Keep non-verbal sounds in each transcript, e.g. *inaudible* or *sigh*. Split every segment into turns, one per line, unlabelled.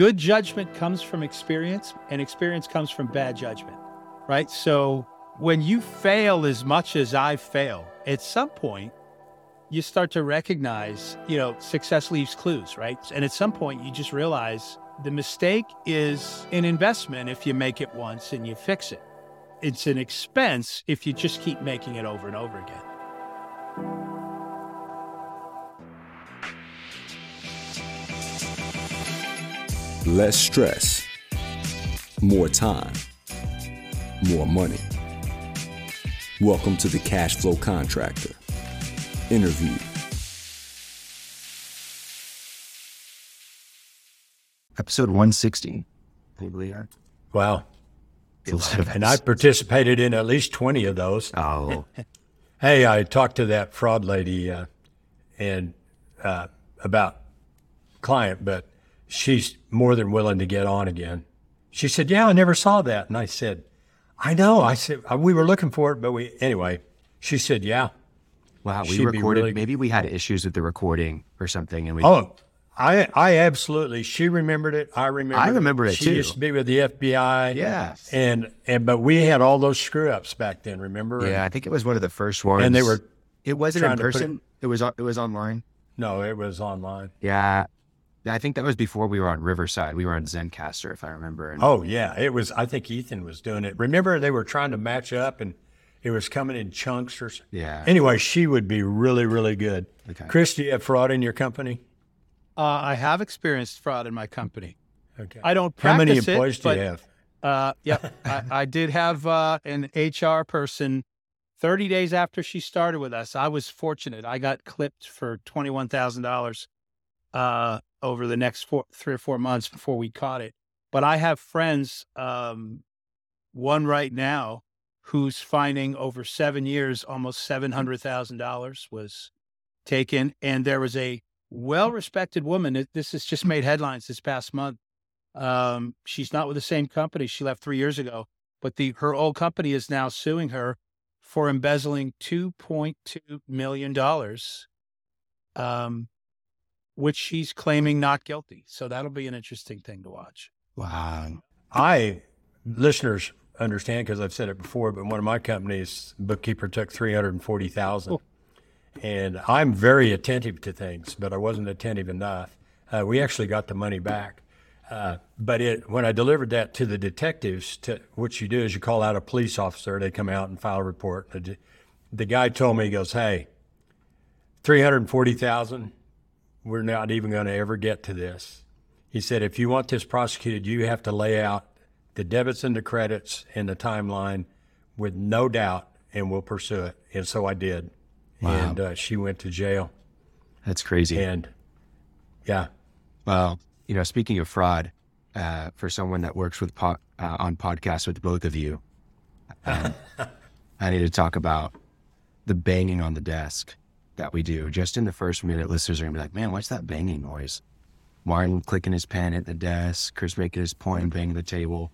good judgment comes from experience, and experience comes from bad judgment, right? So when you fail as much as I fail, at some point, you start to recognize, you know, success leaves clues, right? And at some point, you just realize the mistake is an investment if you make it once and you fix it. It's an expense if you just keep making it over and over again.
Less stress, more time, more money. Welcome to the Cash Flow Contractor. Interview.
Episode 160. Can you believe that?
Wow.
A lot of
And I participated in at least 20 of those.
Oh, *laughs*
Hey, I talked to that fraud lady uh, and uh, about client, but she's more than willing to get on again. She said, "Yeah, I never saw that." And I said, "I know." I said, "Uh, "We were looking for it, but we anyway." She said, "Yeah."
wow. We
She'd
recorded,
really-
maybe we had issues with the recording or something. And we,
Oh, I I absolutely. She remembered it. I remember.
I remember it
she
too.
used to be with the FBI.
Yes.
And and but we had all those screw ups back then. Remember?
yeah, I think it was one of the first ones.
And they were
it wasn't in
put it-
person. It, was, it was online.
no, it was online.
Yeah. I think that was before we were on Riverside. We were on Zencastr, if I remember. And
Oh yeah, it was. I think Ethan was doing it. Remember, they were trying to match up, and it was coming in chunks or. s-
Yeah.
Anyway, she would be really, really good.
Okay.
Chris, do you have fraud in your company?
Uh, I have experienced fraud in my company.
Okay.
I don't
How many
practice it,
employees do
but-
you have?
Uh, yep. I, I did have uh, an HR person 30 days after she started with us. I was fortunate. I got clipped for $21,000 uh, over the next four, three or four months before we caught it. But I have friends, um, one right now, who's finding over seven years, almost $700,000 was taken. And there was a well respected woman. This has just made headlines this past month. Um, she's not with the same company. She left three years ago, but the her old company is now suing her for embezzling two point two million dollars, um, which she's claiming not guilty. So that'll be an interesting thing to watch.
wow.
I listeners understand because I've said it before, but one of my companies bookkeeper took three hundred and forty thousand, and I'm very attentive to things, but I wasn't attentive enough. Uh, we actually got the money back, uh, but it when I delivered that to the detectives, to, what you do is you call out a police officer. They come out and file a report. The, the guy told me, he goes, "Hey, three hundred and forty thousand. We're not even going to ever get to this." He said, if you want this prosecuted, you have to lay out the debits and the credits and the timeline with no doubt, and we'll pursue it. And so I did. And uh, she went to jail.
That's crazy.
And yeah,
Well, you know, speaking of fraud, uh, for someone that works with po- uh, on podcasts with both of you, um, *laughs* I need to talk about the banging on the desk that we do. Just in the first minute, listeners are gonna be like, "Man, what's that banging noise?" Martin clicking his pen at the desk, Chris making his point, banging the table.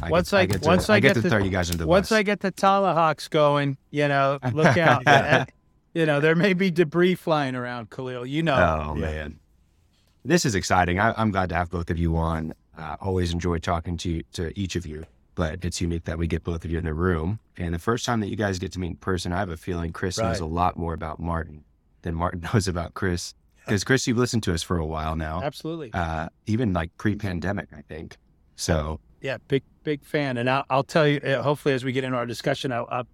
I
once
get,
I,
I get to,
once
I
I,
get,
get
to throw you guys into the
once
bus.
I get the Tomahawks going, you know, look out. *laughs* *laughs* You know, there may be debris flying around, Khalil. You know,
Oh man, this is exciting. I, I'm glad to have both of you on. Uh, always enjoy talking to to each of you, but it's unique that we get both of you in the room. And the first time that you guys get to meet in person, I have a feeling Chris knows a lot more about Martin than Martin *laughs* knows about Chris. Because Chris, you've listened to us for a while now,
absolutely.
uh, even like pre-pandemic, I think. So
Yeah, big big fan, and I'll, I'll tell you. Uh, hopefully, as we get into our discussion, I'll I'll,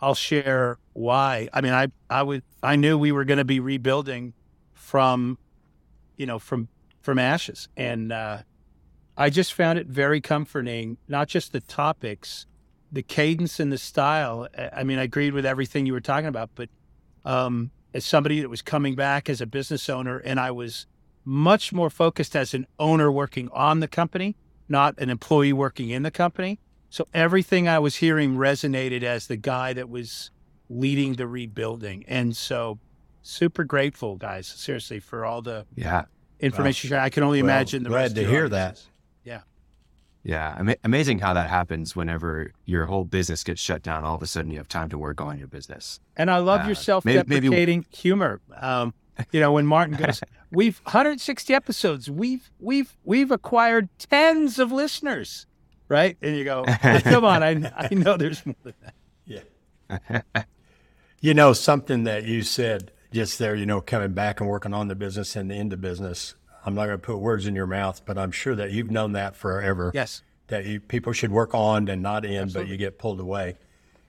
I'll share why. I mean, I I would I knew we were going to be rebuilding from, you know, from from ashes, and uh, I just found it very comforting. Not just the topics, the cadence and the style. I- mean, I agreed with everything you were talking about, but um, as somebody that was coming back as a business owner, and I was much more focused as an owner working on the company not an employee working in the company. So everything I was hearing resonated as the guy that was leading the rebuilding. And so super grateful, guys, seriously, for all the
yeah,
information. shared. I can only
Well,
imagine the
glad to hear that.
audiences. Yeah.
Yeah, Ama- amazing how that happens. Whenever your whole business gets shut down, all of a sudden you have time to work on your business.
And I love
Uh,
your
maybe- maybe-
self-deprecating humor. Um, you know, when Martin goes, *laughs* we've 160 episodes. We've we've we've acquired tens of listeners, right? And you go, come on, I I know there's more than that.
Yeah. *laughs* you know something that you said just there. You know, coming back and working on the business and into business. I'm not going to put words in your mouth, but I'm sure that you've known that forever.
Yes.
That you, people should work on and not in, Absolutely. but you get pulled away.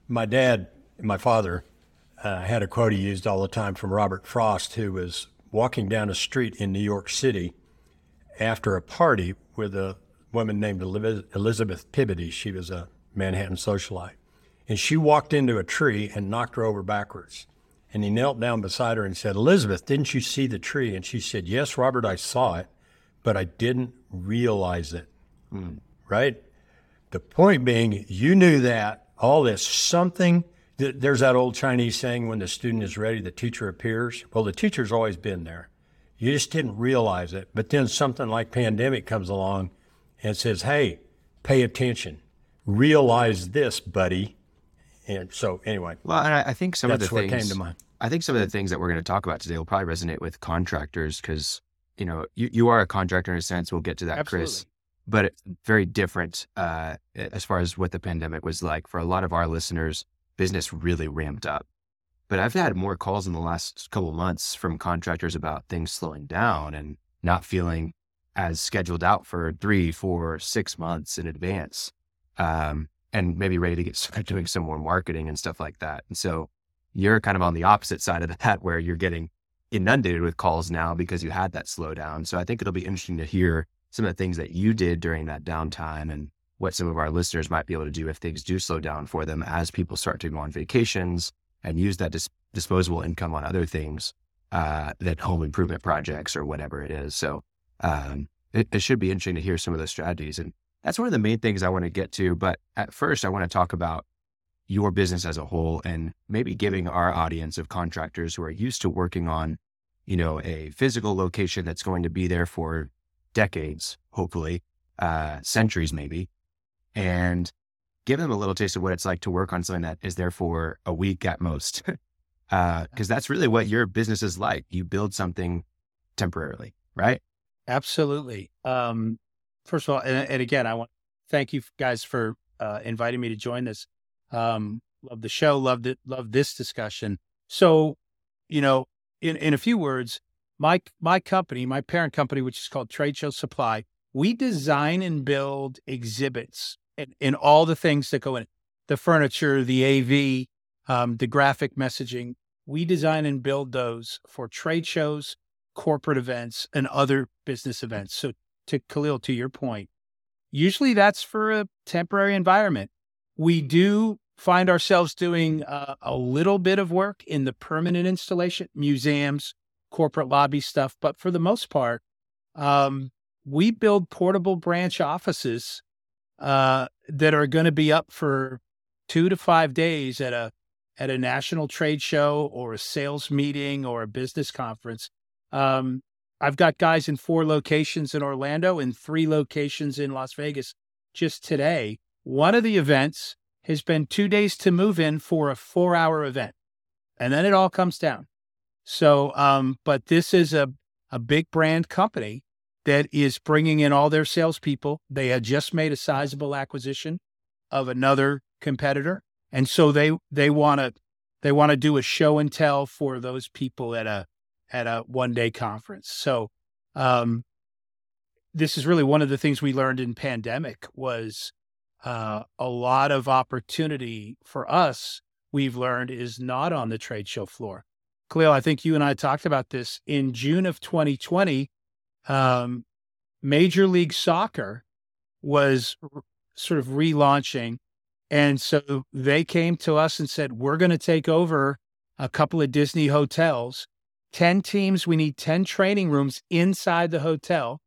My dad, my father, uh, had a quote he used all the time from Robert Frost, who was walking down a street in New York City after a party with a woman named Elizabeth Peabody. She was a Manhattan socialite. And she walked into a tree and knocked her over backwards. And he knelt down beside her and said, Elizabeth, didn't you see the tree? And she said, Yes, Robert, I saw it, but I didn't realize it. Mm. Right? The point being, you knew that all this something there's that old Chinese saying, when the student is ready, the teacher appears. Well, the teacher's always been there. You just didn't realize it. But then something like pandemic comes along and says, hey, pay attention. Realize this, buddy. And so, anyway.
Well, and I think some of the
things.
came
to mind.
I think some of the things that we're going to talk about today will probably resonate with contractors because, you know, you, you are a contractor in a sense. We'll get to that,
Absolutely.
Chris. But it's very different uh, as far as what the pandemic was like for a lot of our listeners business really ramped up. But I've had more calls in the last couple months from contractors about things slowing down and not feeling as scheduled out for three, four, six months in advance, um, and maybe ready to get *laughs* started doing some more marketing and stuff like that. And so you're kind of on the opposite side of *laughs* that, where you're getting inundated with calls now because you had that slowdown. So I think it'll be interesting to hear some of the things that you did during that downtime and what some of our listeners might be able to do if things do slow down for them as people start to go on vacations and use that dis- disposable income on other things, uh, that home improvement projects or whatever it is. So um, it, it should be interesting to hear some of those strategies. And that's one of the main things I want to get to. But at first, I want to talk about your business as a whole and maybe giving our audience of contractors who are used to working on, you know, a physical location that's going to be there for decades, hopefully, uh, centuries maybe, and give them a little taste of what it's like to work on something that is there for a week at most. Because *laughs* uh, that's really what your business is like. You build something temporarily, right?
Absolutely. Um, first of all, and, and, again, I want thank you guys for uh, inviting me to join this. Um, love the show. Loved it. Love this discussion. So, you know, in, in a few words, my my company, my parent company, which is called Trade Show Supply, we design and build exhibits and, and all the things that go in it the furniture, the AV, um, the graphic messaging. We design and build those for trade shows, corporate events, and other business events. So, to Khalil, to your point, usually that's for a temporary environment. We do find ourselves doing uh, a little bit of work in the permanent installation, museums, corporate lobby stuff, but for the most part, um, we build portable branch offices uh, that are going to be up for two to five days at a at a national trade show or a sales meeting or a business conference. Um, I've got guys in four locations in Orlando and three locations in Las Vegas just today. One of the events has been two days to move in for a four hour event, and then it all comes down. So, um, but this is a, a big brand company that is bringing in all their salespeople. They had just made a sizable acquisition of another competitor, and so they they want to they want to do a show and tell for those people at a at a one day conference. So um, this is really one of the things we learned in pandemic was uh, a lot of opportunity for us. We've learned is not on the trade show floor. Khalil, I think you and I talked about this in June of 2020 um, Major League Soccer was r- sort of relaunching. And so they came to us and said, We're going to take over a couple of Disney hotels, 10 teams. We need 10 training rooms inside the hotel.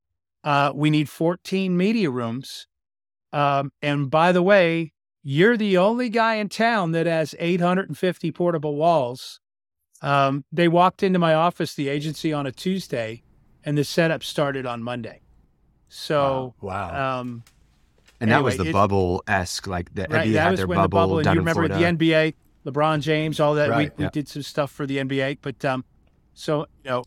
Uh, we need 14 media rooms. Um, and by the way, you're the only guy in town that has 850 portable walls. Um, they walked into my office, the agency, on a Tuesday and the setup started on Monday. So
wow, wow. Um,
and anyway, that was the it, bubble esque, like the
right,
NBA
that
had
was
their
when
bubble.
The bubble and you remember
Florida.
the NBA, LeBron James, all that.
Right,
we,
yeah.
we did some stuff for the NBA, but um, So, you know,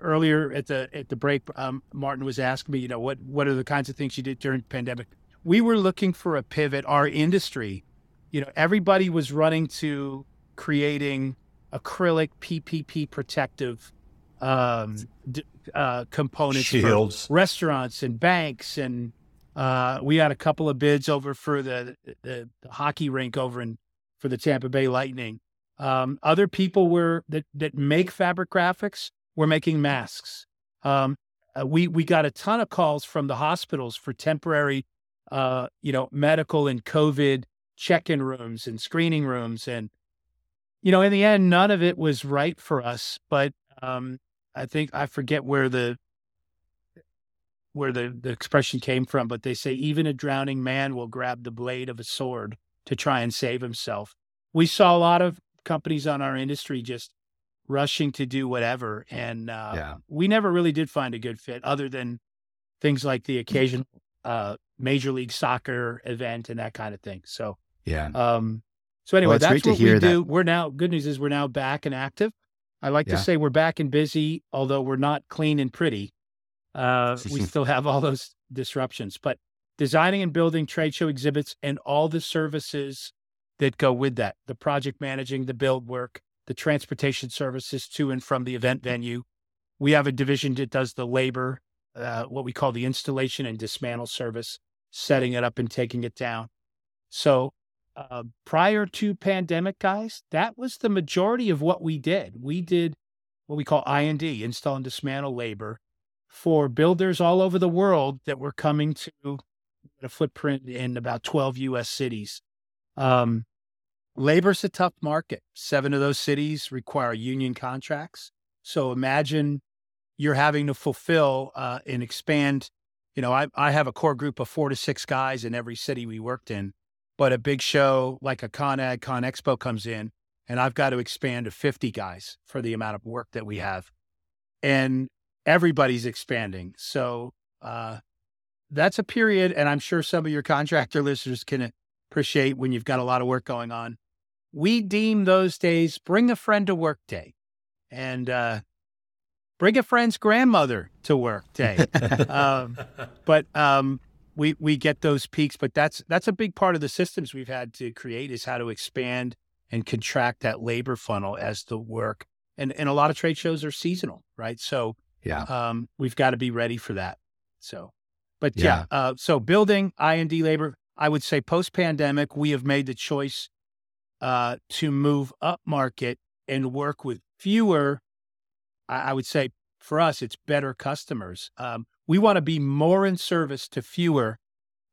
earlier at the at the break, um, Martin was asking me, you know, what what are the kinds of things you did during the pandemic? We were looking for a pivot. Our industry, you know, everybody was running to creating acrylic PPP protective um, d- uh, components
Shields.
for restaurants and banks, and uh, we had a couple of bids over for the, the, the hockey rink over in for the Tampa Bay Lightning. Um, other people were that that make fabric graphics were making masks. Um, uh, we we got a ton of calls from the hospitals for temporary, uh, you know, medical and COVID check-in rooms and screening rooms, and you know, in the end, none of it was right for us. But um, I think I forget where the where the, the expression came from, but they say even a drowning man will grab the blade of a sword to try and save himself. We saw a lot of companies on our industry just rushing to do whatever. And uh,
Yeah.
we never really did find a good fit other than things like the occasional uh, Major League Soccer event and that kind of thing. So,
Yeah.
um, so anyway,
Well,
that's what we
that-
do. We're now, good news is we're now back and active. I like
Yeah.
to say we're back and busy, although we're not clean and pretty. Uh, *laughs* we still have all those disruptions, but designing and building trade show exhibits and all the services that go with that the project managing, the build work, the transportation services to and from the event venue. We have a division that does the labor, uh, what we call the installation and dismantle service, setting it up and taking it down. So, uh, prior to pandemic, guys, that was the majority of what we did. We did what we call I and D, install and dismantle labor, for builders all over the world that were coming to a footprint in about 12 U.S. cities. Um, labor's a tough market. Seven of those cities require union contracts. So imagine you're having to fulfill uh, and expand. You know, I, I have a core group of four to six guys in every city we worked in, but a big show like a ConAg, Con Expo comes in, and I've got to expand to 50 guys for the amount of work that we have. And everybody's expanding. So uh, that's a period, and I'm sure some of your contractor listeners can appreciate when you've got a lot of work going on. We deem those days bring a friend to work day, and uh, bring a friend's grandmother to work day. um, but um, we we get those peaks, but that's that's a big part of the systems we've had to create is how to expand and contract that labor funnel as the work. And and a lot of trade shows are seasonal, right? So
Yeah.
um, we've got to be ready for that. So, but yeah,
Yeah.
uh, so building I and D labor, I would say post pandemic, we have made the choice uh, to move up market and work with fewer. I, I would say for us, it's better customers. Um, we want to be more in service to fewer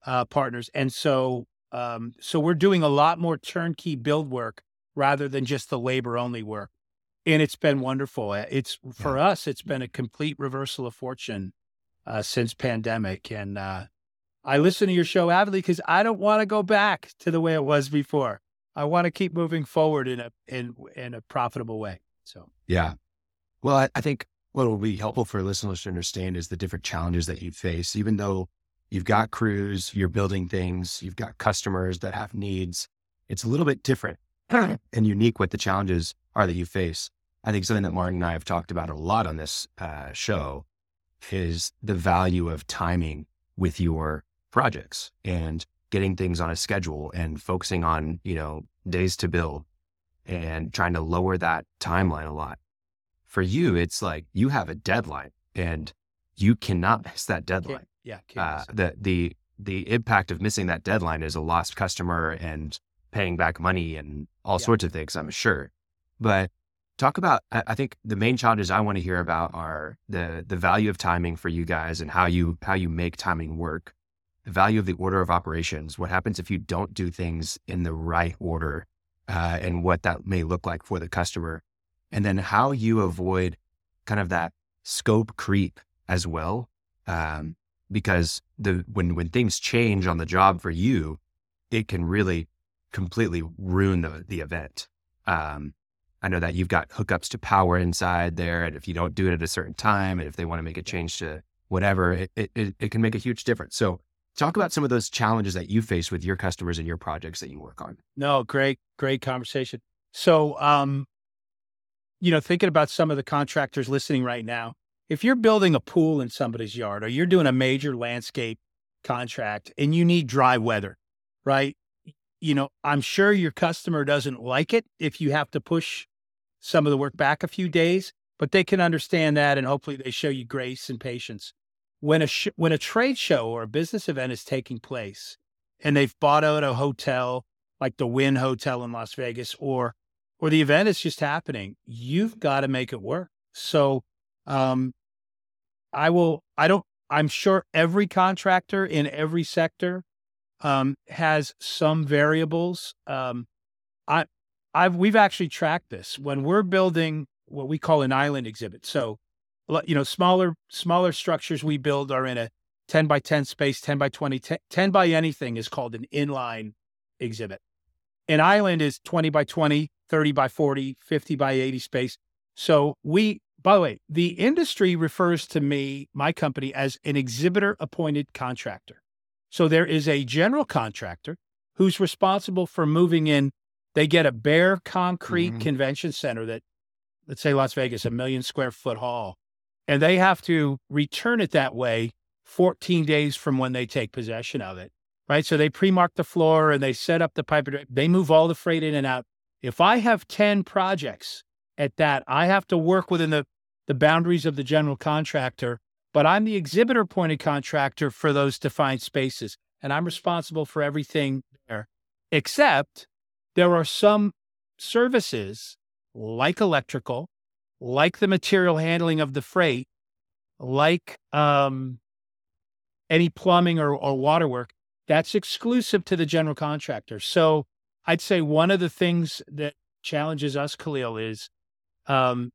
uh, partners, and so um, so we're doing a lot more turnkey build work rather than just the labor only work and it's been wonderful. Uh, It's for us, it's been a complete reversal of fortune uh, since pandemic. And uh, I listen to your show avidly because I don't want to go back to the way it was before. I want to keep moving forward in a in in a profitable way. So
Yeah. Well, I, I think what will be helpful for listeners to understand is the different challenges that you face, even though you've got crews, you're building things, you've got customers that have needs. It's a little bit different *clears throat* and unique what the challenges are that you face. I think something that Martin and I have talked about a lot on this uh, show is the value of timing with your projects and getting things on a schedule and focusing on, you know, days to build and trying to lower that timeline a lot. For you, it's like you have a deadline and you cannot *laughs* miss that deadline.
yeah,
Uh, the the the impact of missing that deadline is a lost customer and paying back money and all
Yeah.
sorts of things. I'm sure, but talk about. I, I think the main challenges I want to hear about are the the value of timing for you guys and how you how you make timing work. The value of the order of operations. What happens if you don't do things in the right order, uh, and what that may look like for the customer, and then how you avoid kind of that scope creep as well. Um, because the when when things change on the job for you, it can really completely ruin the the event. Um, I know that you've got hookups to power inside there, and if you don't do it at a certain time, and if they want to make a change to whatever, it it, it, it can make a huge difference. So, talk about some of those challenges that you face with your customers and your projects that you work on.
No, great, great conversation. So, um, you know, thinking about some of the contractors listening right now, if you're building a pool in somebody's yard or you're doing a major landscape contract and you need dry weather, right? You know, I'm sure your customer doesn't like it if you have to push some of the work back a few days, but they can understand that and hopefully they show you grace and patience. When a sh- when a trade show or a business event is taking place and they've bought out a hotel like the Wynn Hotel in Las Vegas or or the event is just happening, you've got to make it work. So um I will I don't I'm sure every contractor in every sector um, has some variables. Um, I I've we've actually tracked this when we're building what we call an island exhibit. So, you know, smaller smaller structures we build are in a 10 by 10 space, 10 by 20, 10, 10 by anything is called an inline exhibit. An island is 20 by 20, 30 by 40, 50 by 80 space. So we, by the way, the industry refers to me, my company, as an exhibitor appointed contractor. So there is a general contractor who's responsible for moving in. They get a bare concrete mm-hmm. convention center that, let's say Las Vegas, a million square foot hall, and they have to return it that way 14 days from when they take possession of it right? So they pre-mark the floor and they set up the pipe. They move all the freight in and out. If I have 10 projects at that, I have to work within the, the boundaries of the general contractor, but I'm the exhibitor appointed contractor for those defined spaces. And I'm responsible for everything there, except there are some services like electrical, like the material handling of the freight, like um, any plumbing or, or water work that's exclusive to the general contractor. So I'd say one of the things that challenges us, Khalil, is um,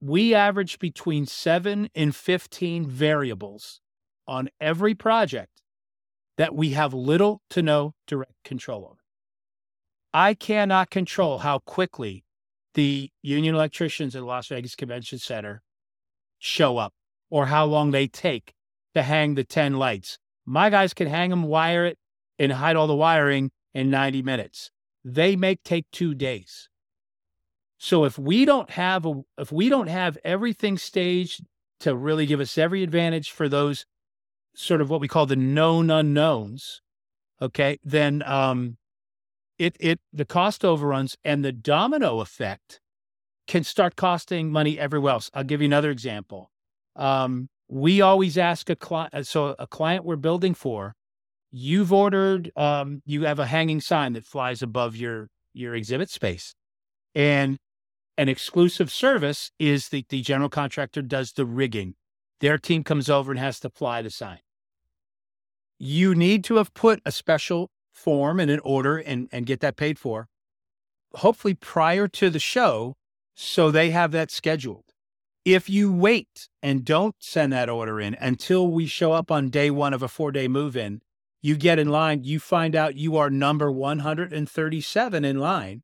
we average between seven and 15 variables on every project that we have little to no direct control over. I cannot control how quickly the union electricians at Las Vegas Convention Center show up or how long they take to hang the 10 lights my guys can hang them, wire it, and hide all the wiring in 90 minutes. They make take two days. So if we don't have a, if we don't have everything staged to really give us every advantage for those sort of what we call the known unknowns, okay, then um, it it the cost overruns and the domino effect can start costing money everywhere else. I'll give you another example. Um, we always ask a client, uh, so a client we're building for, you've ordered, um, you have a hanging sign that flies above your your exhibit space, and an exclusive service is that the general contractor does the rigging. Their team comes over and has to fly the sign. You need to have put a special form in an order and and get that paid for, hopefully prior to the show, so they have that scheduled. If you wait and don't send that order in until we show up on day one of a four day move in, you get in line, you find out you are number 137 in line.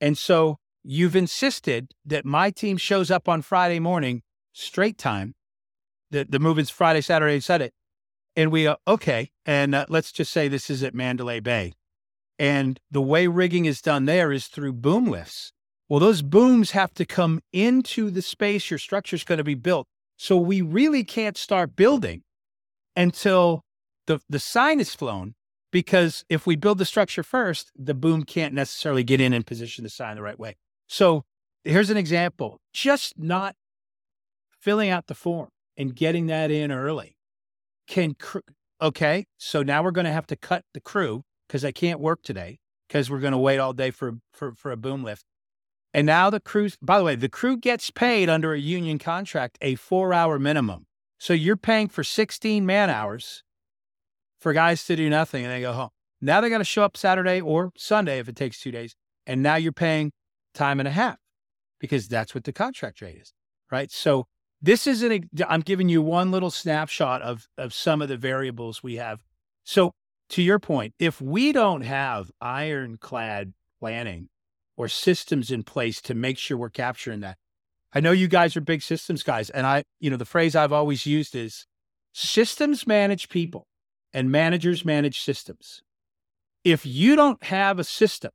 And so you've insisted that my team shows up on Friday morning, straight time. The, the move is Friday, Saturday, Sunday. And we, are okay. And uh, let's just say this is at Mandalay Bay. And the way rigging is done there is through boom lifts. Well, those booms have to come into the space your structure is going to be built. So we really can't start building until the, the sign is flown because if we build the structure first, the boom can't necessarily get in and position the sign the right way. So here's an example just not filling out the form and getting that in early can, okay, so now we're going to have to cut the crew because I can't work today because we're going to wait all day for, for, for a boom lift. And now the crew, by the way, the crew gets paid under a union contract a four hour minimum. So you're paying for 16 man hours for guys to do nothing and they go home. Now they got to show up Saturday or Sunday if it takes two days. And now you're paying time and a half because that's what the contract rate is. Right. So this is an, I'm giving you one little snapshot of, of some of the variables we have. So to your point, if we don't have ironclad planning or systems in place to make sure we're capturing that. I know you guys are big systems guys. And I, you know, the phrase I've always used is systems manage people and managers manage systems. If you don't have a system,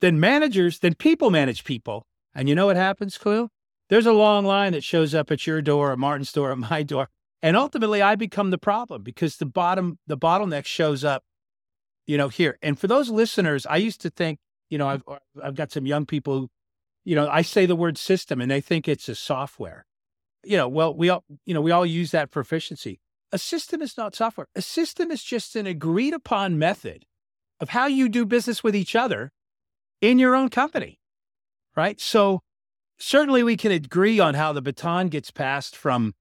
then managers, then people manage people And you know what happens, Clue? There's a long line that shows up at your door, at Martin's door, at my door. And ultimately I become the problem because the bottom, the bottleneck shows up, you know, here. And for those listeners, I used to think, you know, I've, I've got some young people, who, you know, I say the word system and they think it's a software. You know, well, we all, you know, we all use that for efficiency. A system is not software. A system is just an agreed upon method of how you do business with each other in your own company. Right. So certainly we can agree on how the baton gets passed from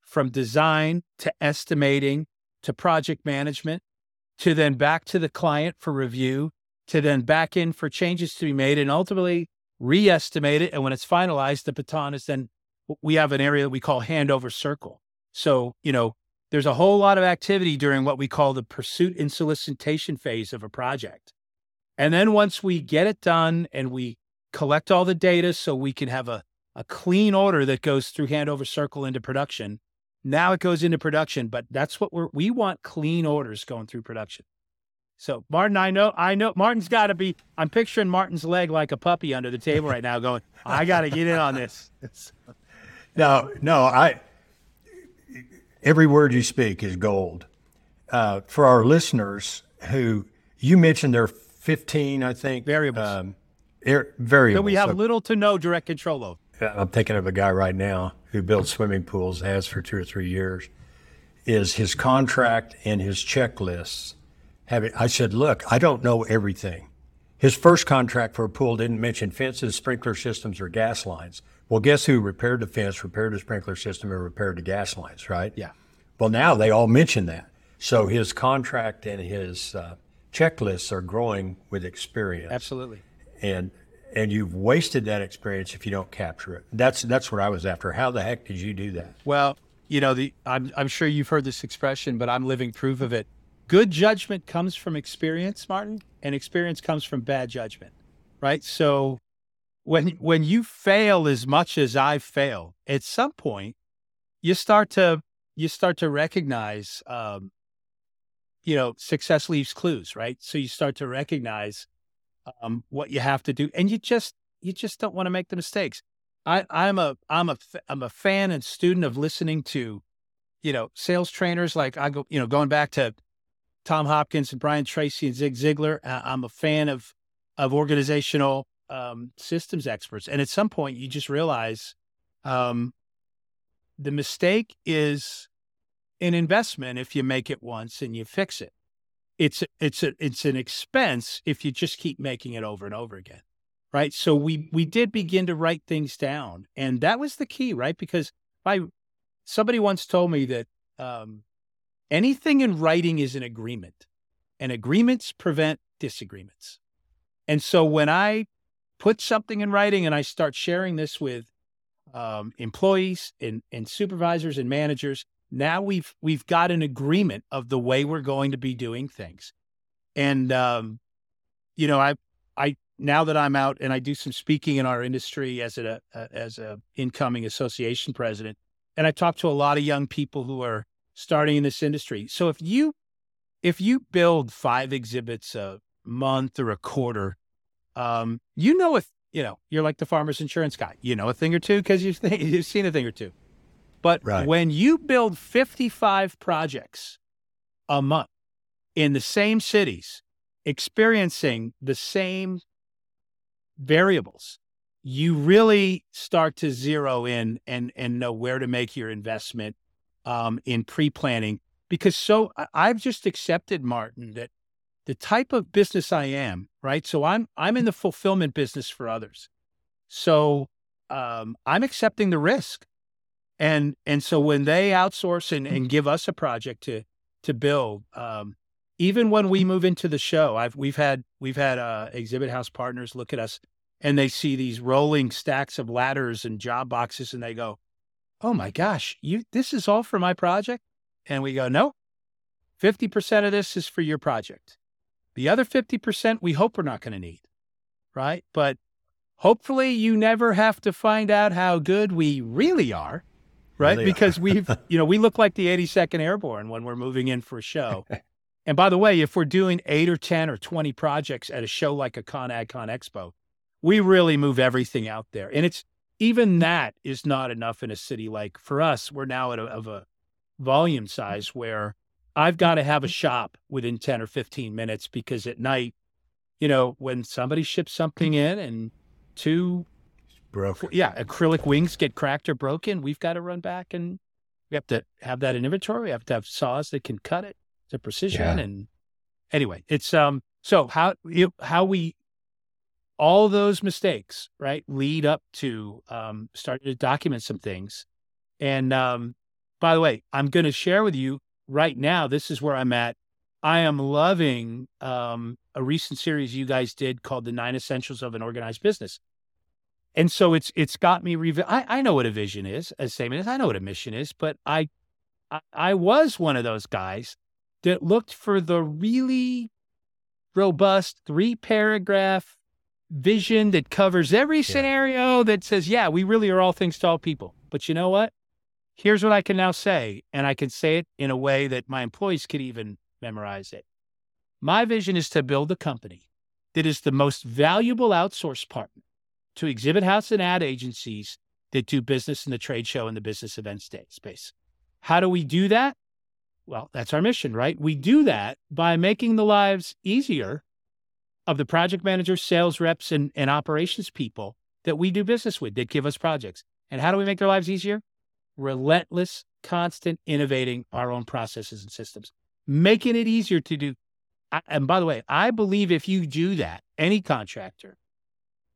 from design to estimating to project management to then back to the client for review to then back in for changes to be made and ultimately re-estimate it. And when it's finalized the baton is then we have an area that we call handover circle. So you know there's a whole lot of activity during what we call the pursuit and solicitation phase of a project. And then once we get it done and we collect all the data so we can have a, a clean order that goes through handover circle into production now it goes into production, but that's what we're, we want clean orders going through production. So Martin, I know, I know Martin's got to be, I'm picturing Martin's leg like a puppy under the table right now going, I got to get in on this. *laughs*
no, no, I, every word you speak is gold. Uh, for our listeners who you mentioned there are 15, I think,
variables.
Um, er, variables.
That we have so, little to no direct control of.
I'm thinking of a guy right now who builds swimming pools, has for two or three years, is his contract and his checklists. Have it, I said, look, I don't know everything. His first contract for a pool didn't mention fences, sprinkler systems, or gas lines. Well, guess who repaired the fence, repaired the sprinkler system, and repaired the gas lines, right?
Yeah.
Well, now they all mention that. So his contract and his uh, checklists are growing with experience.
Absolutely.
And and you've wasted that experience if you don't capture it. That's that's what I was after. How the heck did you do that?
Well, you know, the I'm I'm sure you've heard this expression, but I'm living proof of it. Good judgment comes from experience, Martin, and experience comes from bad judgment. Right? So when when you fail as much as I fail, at some point you start to you start to recognize um, you know, success leaves clues, right? So you start to recognize um, what you have to do, and you just you just don't want to make the mistakes. I, I'm a I'm a I'm a fan and student of listening to, you know, sales trainers like I go, you know, going back to Tom Hopkins and Brian Tracy and Zig Ziglar. I'm a fan of of organizational um, systems experts, and at some point you just realize um, the mistake is an investment if you make it once and you fix it it's it's a, it's an expense if you just keep making it over and over again right? So we we did begin to write things down and that was the key right? Because I somebody once told me that um, anything in writing is an agreement and agreements prevent disagreements. And so when i put something in writing and i start sharing this with um, employees and, and supervisors and managers now we've we've got an agreement of the way we're going to be doing things. And um, you know i i now that i'm out and i do some speaking in our industry as a, as a incoming association president and i talk to a lot of young people who are starting in this industry. So if you if you build five exhibits a month or a quarter um, you know if you know you're like the farmers insurance guy. You know a thing or two because you've, you've *laughs* seen a thing or two but right. when you build 55 projects a month in the same cities, experiencing the same variables, you really start to zero in and and know where to make your investment um, in pre-planning. Because so I've just accepted, Martin, that the type of business I am, right? So I'm I'm in the fulfillment business for others. So um, I'm accepting the risk and and so when they outsource and, and give us a project to to build, um, even when we move into the show, I've we've had we've had uh, exhibit house partners look at us and they see these rolling stacks of ladders and job boxes and they go, "Oh my gosh, you this is all for my project?" And we go, "No, fifty percent of this is for your project. The other fifty percent we hope we're not going to need, right? But hopefully you never have to find out how good we really are." Right? Really because we've, *laughs* you know, we look like the 82nd Airborne when we're moving in for a show. and by the way, if we're doing eight or 10 or 20 projects at a show like a ConAgCon Expo, we really move everything out there. And it's even that is not enough in a city like for us, we're now at a, of a volume size where I've got to have a shop within 10 or 15 minutes because at night, you know, when somebody ships something in and two,
Broken.
yeah, acrylic wings get cracked or broken, we've got to run back and we have to have that in inventory. We have to have saws that can cut it to precision.
Yeah.
And anyway, it's, um, so how, you, how we, all those mistakes, right, lead up to, um, starting to document some things. And, um, by the way, I'm going to share with you right now. This is where I'm at. I am loving um, a recent series you guys did called "The Nine Essentials of an Organized Business," and so it's it's got me. Revi- I I know what a vision is, a statement is. I know what a mission is, but I, I I was one of those guys that looked for the really robust three paragraph vision that covers every scenario that says, yeah, we really are all things to all people. But you know what? Here's what I can now say, and I can say it in a way that my employees could even memorize it. My vision is to build a company that is the most valuable outsource partner to exhibit house and ad agencies that do business in the trade show and the business event space. How do we do that? Well, that's our mission, right? We do that by making the lives easier of the project managers, sales reps, and, and operations people that we do business with that give us projects. And how do we make their lives easier? Relentless, constant innovating our own processes and systems, making it easier to do. And by the way, I believe if you do that, any contractor,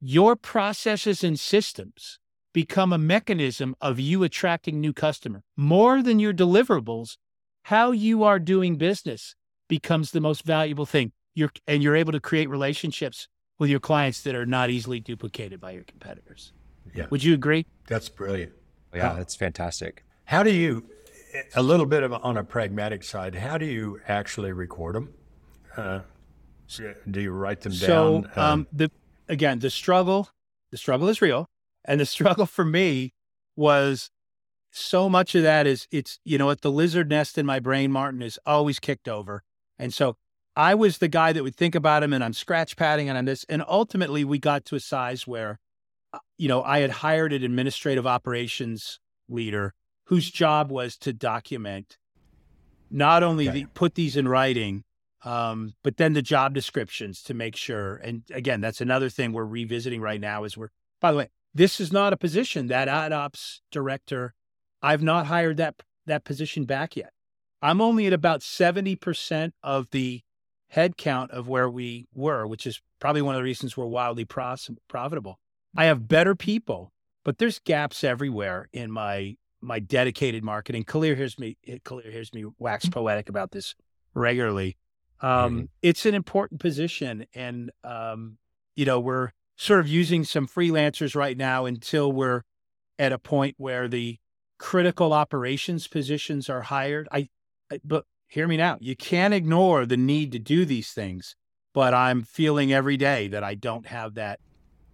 your processes and systems become a mechanism of you attracting new customer more than your deliverables. How you are doing business becomes the most valuable thing. You're, and you're able to create relationships with your clients that are not easily duplicated by your competitors.
Yeah.
Would you agree?
That's brilliant.
Yeah, that's fantastic.
How do you, a little bit of on a pragmatic side, how do you actually record them? Uh, do you write them
So,
down?
um, the again, the struggle, the struggle is real, and the *laughs* struggle for me was so much of that is it's you know what the lizard nest in my brain, Martin, is always kicked over, and so I was the guy that would think about him, and I'm scratch padding and I'm this, and ultimately we got to a size where, uh, you know, I had hired an administrative operations leader whose job was to document not only
Okay.
the, put these in writing, um, but then the job descriptions to make sure. And again, that's another thing we're revisiting right now. Is we're by the way, this is not a position that ad ops director. I've not hired that that position back yet. I'm only at about seventy percent of the headcount of where we were, which is probably one of the reasons we're wildly pros- profitable. I have better people, but there's gaps everywhere in my my dedicated marketing. Khalil hears me Khalil hears me wax poetic about this regularly. Um, It's an important position, and um, you know we're sort of using some freelancers right now until we're at a point where the critical operations positions are hired. I, I but hear me now. You can't ignore the need to do these things, but I'm feeling every day that I don't have that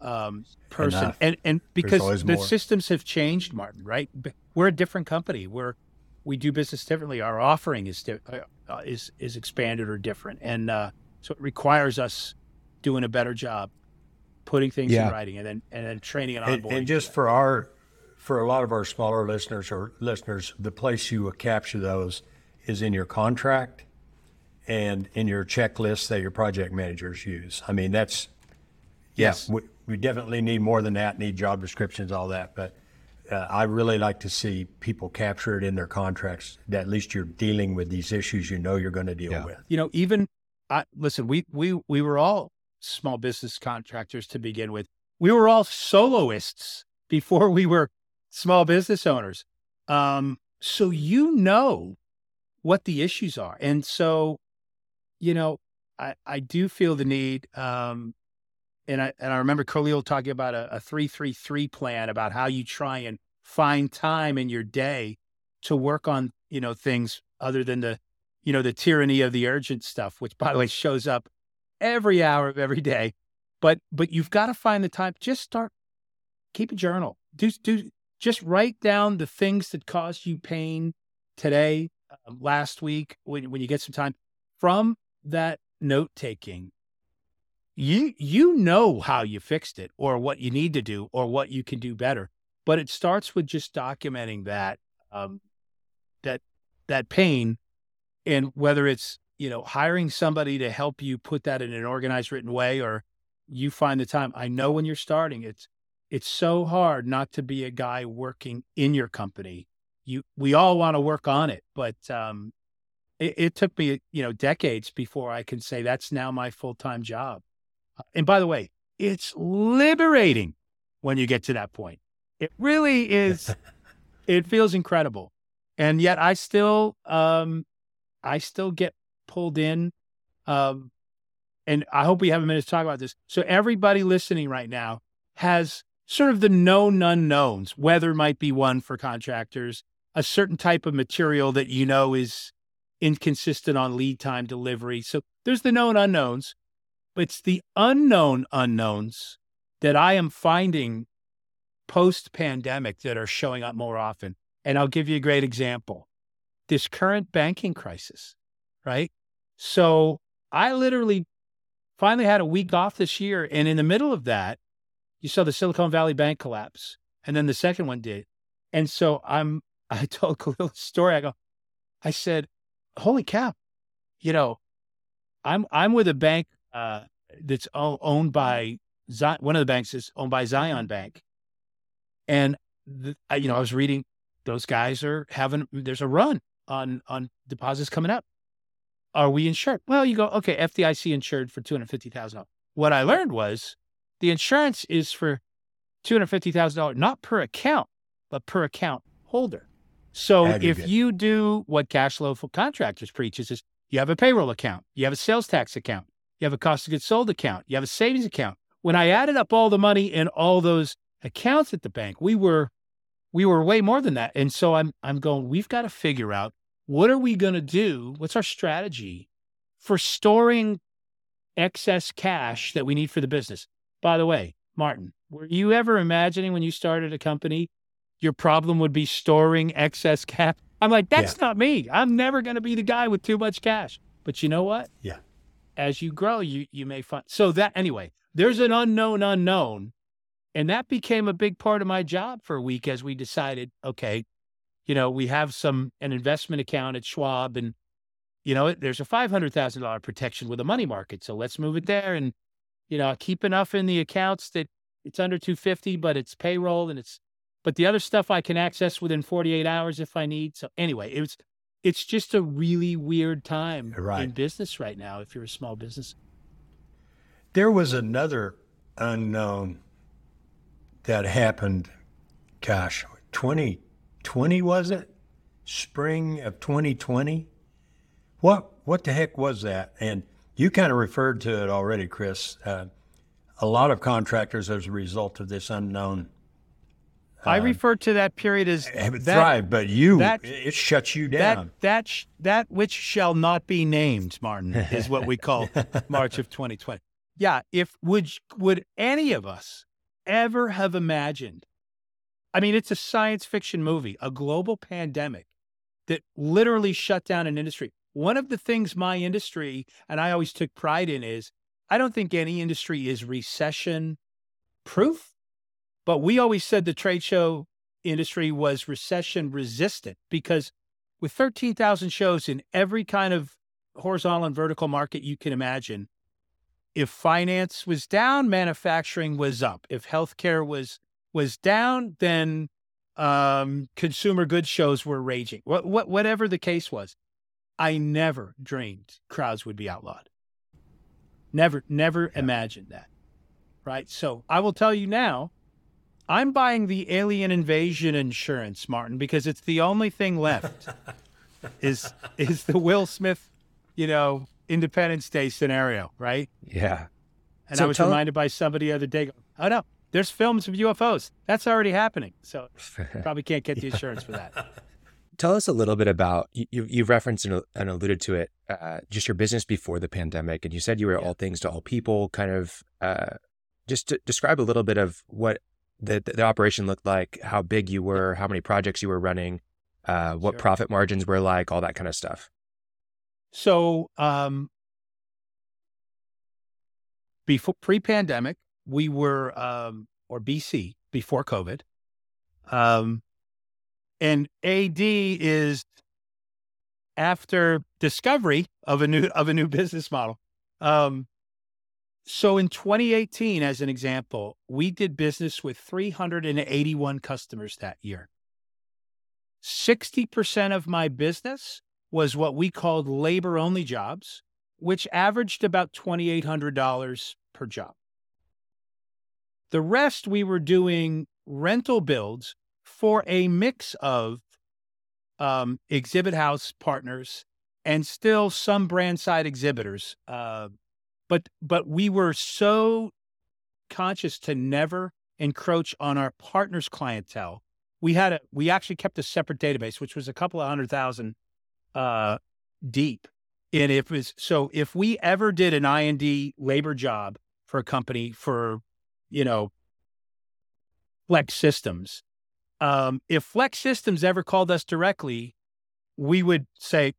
um, person,
Enough.
and and because the
more.
systems have changed, Martin. Right? We're a different company. We're we do business differently. Our offering is di- uh, uh, is is expanded or different, and uh, so it requires us doing a better job putting things
Yeah.
in writing and then and then training and
and,
onboarding.
and just for our, for a lot of our smaller listeners or listeners, the place you will capture those is in your contract and in your checklist that your project managers use. I mean, that's,
Yes.
yeah, we, we definitely need more than that, need job descriptions, all that. But uh, I really like to see people capture it in their contracts that at least you're dealing with these issues you know you're going to deal
Yeah.
with.
you know, even I listen, we we we were all small business contractors to begin with. We were all soloists before we were small business owners. Um, so you know what the issues are. And so, you know, I, I do feel the need. Um, and I and I remember Khalil talking about a, a three three three plan about how you try and find time in your day to work on, you know, things other than the you know, the tyranny of the urgent stuff, which by the way shows up every hour of every day. But but you've got to find the time. Just start keep a journal. Do do just write down the things that caused you pain today, um, last week, when when you get some time. From that note taking, you you know how you fixed it or what you need to do or what you can do better. But it starts with just documenting that um, that that pain, and whether it's you know hiring somebody to help you put that in an organized, written way, or you find the time. I know when you're starting, it's it's so hard not to be a guy working in your company. You we all want to work on it, but um, it, it took me you know decades before I can say that's now my full time job. And by the way, it's liberating when you get to that point. It really is. *laughs* it feels incredible, and yet I still um, I still get pulled in. Um, and I hope we have a minute to talk about this. So everybody listening right now has sort of the known unknowns. Weather might be one for contractors, a certain type of material that you know is inconsistent on lead time delivery. So there's the known unknowns, it's the unknown unknowns that I am finding post pandemic that are showing up more often. And I'll give you a great example this current banking crisis, right? So I literally finally had a week off this year. And in the middle of that, you saw the Silicon Valley Bank collapse. And then the second one did. And so I'm, *laughs* I told Khalil a story. I go, I said, holy cow, you know, I'm, I'm with a bank uh, that's owned by Zion, one of the banks is owned by Zion Bank. And, the, you know, I was reading those guys are having, there's a run on, on deposits coming up are we insured? Well, you go, okay, FDIC insured for $250,000. What I learned was the insurance is for $250,000, not per account, but per account holder. So Aggregate. if you do what cash flow for contractors preaches is you have a payroll account, you have a sales tax account, you have a cost of goods sold account, you have a savings account. When I added up all the money in all those accounts at the bank, we were we were way more than that. And so I'm I'm going, we've got to figure out what are we going to do? What's our strategy for storing excess cash that we need for the business? By the way, Martin, were you ever imagining when you started a company, your problem would be storing excess cash? I'm like, that's yeah. not me. I'm never going to be the guy with too much cash. But you know what?
Yeah.
As you grow, you you may find so that anyway, there's an unknown unknown. And that became a big part of my job for a week as we decided, okay, you know, we have some an investment account at Schwab, and you know, there's a five hundred thousand dollar protection with a money market. So let's move it there, and you know, keep enough in the accounts that it's under two fifty, but it's payroll and it's, but the other stuff I can access within forty eight hours if I need. So anyway, it was, it's just a really weird time right. in business right now. If you're a small business,
there was another unknown that happened. Gosh, 2020 was it? Spring of 2020? What what the heck was that? And you kind of referred to it already, Chris. Uh, a lot of contractors, as a result of this unknown,
I um, refer to that period as eh,
have that, thrived, but you that, it shuts you down.
That that sh- that which shall not be named, Martin, is what we call *laughs* March of 2020. Yeah, if would would any of us ever have imagined I mean, it's a science fiction movie, a global pandemic that literally shut down an industry. One of the things my industry, and I always took pride in, is I don't think any industry is recession proof, but we always said the trade show industry was recession resistant because with 13,000 shows in every kind of horizontal and vertical market you can imagine, if finance was down, manufacturing was up. If healthcare was was down, then um, consumer goods shows were raging. What, what, whatever the case was, I never dreamed crowds would be outlawed. Never, never yeah. imagined that. Right. So I will tell you now, I'm buying the alien invasion insurance, Martin, because it's the only thing left. *laughs* is is the Will Smith, you know, Independence Day scenario, right?
Yeah.
And so I was reminded by somebody the other day. Oh no, there's films of UFOs. That's already happening. So *laughs* probably can't get the insurance for that. *laughs*
Tell us a little bit about you. You've referenced and, and alluded to it, uh, just your business before the pandemic, and you said you were yeah. all things to all people. Kind of, uh, just to describe a little bit of what the the operation looked like, how big you were, how many projects you were running, uh, what sure. profit margins were like, all that kind of stuff.
So, um, before pre-pandemic, we were um, or BC before COVID. Um, and AD is after discovery of a new of a new *laughs* business model. Um, so in 2018, as an example, we did business with 381 customers that year. 60% of my business was what we called labor only jobs, which averaged about $2,800 per job. The rest we were doing rental builds for a mix of um, exhibit house partners and still some brand side exhibitors. Uh, but but we were so conscious to never encroach on our partners' clientele. We had a we actually kept a separate database, which was a couple of hundred thousand uh, deep. And if was so, if we ever did an I&D labor job for a company for, you know, Flex Systems, um, if Flex Systems ever called us directly, we would say,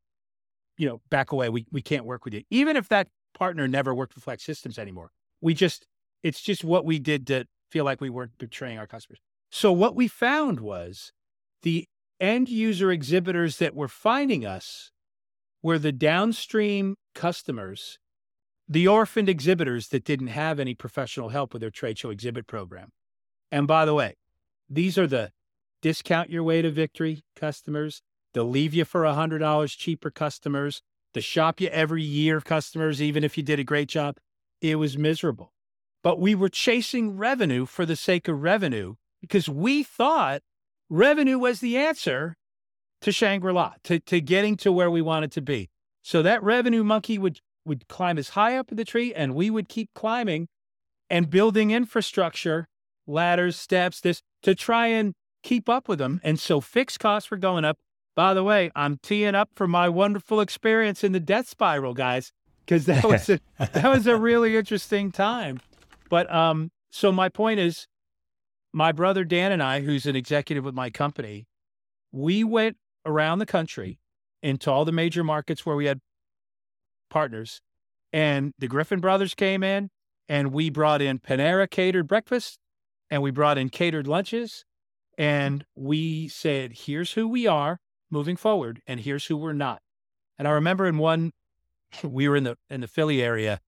you know, back away. We we can't work with you, even if that partner never worked for Flex Systems anymore. We just it's just what we did to feel like we weren't betraying our customers. So what we found was the end user exhibitors that were finding us were the downstream customers, the orphaned exhibitors that didn't have any professional help with their trade show exhibit program. And by the way, these are the discount your way to victory customers, the leave you for $100 cheaper customers, the shop you every year customers, even if you did a great job. It was miserable. But we were chasing revenue for the sake of revenue because we thought revenue was the answer to Shangri-La, to, to getting to where we wanted to be. So that revenue monkey would, would climb as high up in the tree and we would keep climbing and building infrastructure, ladders, steps, this to try and keep up with them. And so fixed costs were going up. By the way, I'm teeing up for my wonderful experience in the death spiral, guys, because that was a, *laughs* that was a really interesting time. But um, so my point is, my brother Dan and I, who's an executive with my company, we went around the country into all the major markets where we had partners. And the Griffin brothers came in and we brought in Panera catered breakfast and we brought in catered lunches. And we said, here's who we are moving forward and here's who we're not. And I remember in one, *laughs* we were in the in the Philly area,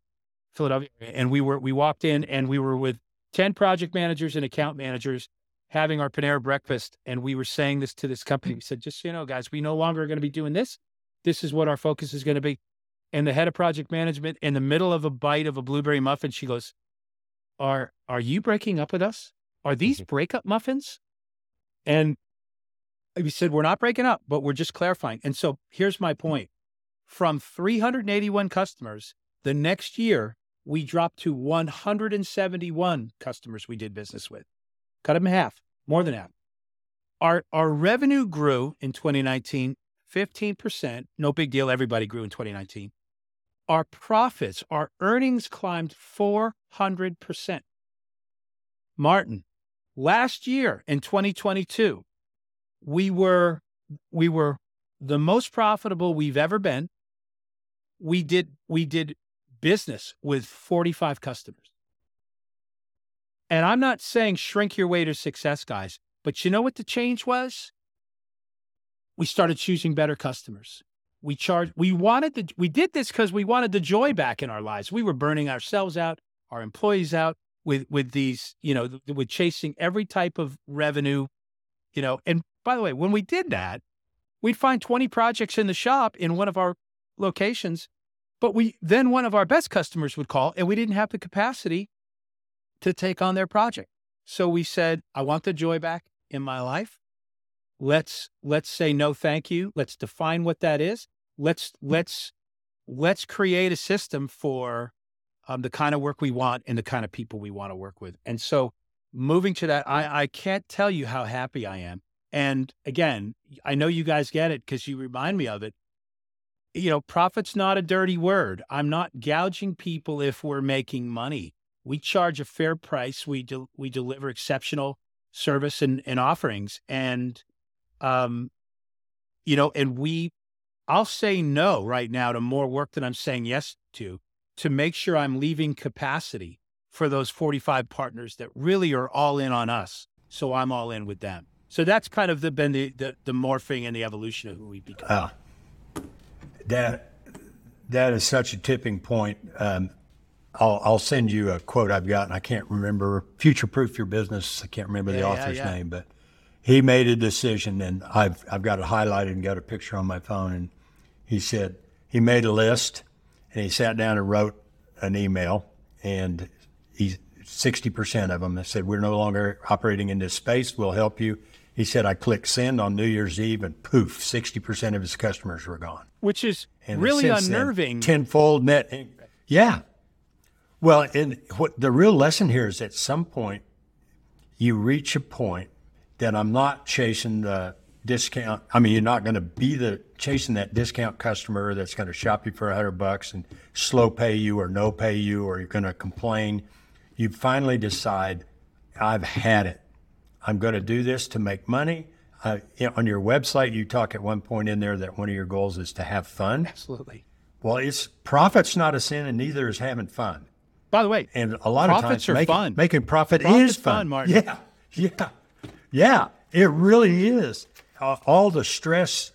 Philadelphia, and we were we walked in and we were with 10 project managers and account managers having our Panera breakfast. And we were saying this to this company. We said, just so you know, guys, we no longer are going to be doing this. This is what our focus is going to be. And the head of project management, in the middle of a bite of a blueberry muffin, she goes, Are are you breaking up with us? Are these mm-hmm. breakup muffins? And we said, We're not breaking up, but we're just clarifying. And so here's my point. From 381 customers, the next year, we dropped to 171 customers we did business with. Cut them in half more than half. Our, our revenue grew in 2019 15%. No big deal. Everybody grew in 2019. Our profits, our earnings climbed 400%. Martin, last year in 2022, we were we were the most profitable we've ever been. We did we did business with 45 customers. And I'm not saying shrink your way to success, guys, but you know what the change was? We started choosing better customers. We charged, we wanted the, we did this because we wanted the joy back in our lives. We were burning ourselves out, our employees out with, with these, you know, with chasing every type of revenue, you know. And by the way, when we did that, we'd find 20 projects in the shop in one of our locations. But we, then one of our best customers would call and we didn't have the capacity to take on their project. So we said, I want the joy back in my life. Let's let's say no thank you. Let's define what that is. Let's let's let's create a system for um, the kind of work we want and the kind of people we want to work with. And so moving to that, I, I can't tell you how happy I am. And again, I know you guys get it because you remind me of it. You know, profit's not a dirty word. I'm not gouging people if we're making money we charge a fair price. We we deliver exceptional service and, and offerings, and um, you know, and we, I'll say no right now to more work than I'm saying yes to to make sure I'm leaving capacity for those 45 partners that really are all in on us. So I'm all in with them. So that's kind of the, been the, the, the morphing and the evolution of who we've become.
Uh, that that is such a tipping point. Um, I'll, I'll send you a quote I've got, and I can't remember. Future proof your business. I can't remember the
Yeah, yeah,
author's
yeah.
name, but he made a decision, and I've I've got it highlighted and got a picture on my phone. And he said he made a list, and he sat down and wrote an email, and he sixty percent of them said we're no longer operating in this space. We'll help you. He said I clicked send on New Year's Eve, and poof, sixty percent of his customers were gone.
Which is
And
really
since then,
unnerving.
tenfold net. Yeah. Well, and what the real lesson here is at some point you reach a point that I'm not chasing the discount. I mean, you're not going to be the chasing that discount customer that's going to shop you for a hundred bucks and slow pay you or no pay you, or you're going to complain. You finally decide, I've had it. I'm going to do this to make money. Uh, you know, on your website, you talk at one point in there that one of your goals is to have fun.
Absolutely.
Well, it's profit's not a sin, and neither is having fun.
By the way,
And a lot of
Profits
times,
are
making,
fun.
making profit
Profit's
is fun.
fun, Martin.
Yeah, yeah, yeah. It really is. Uh, all the stress,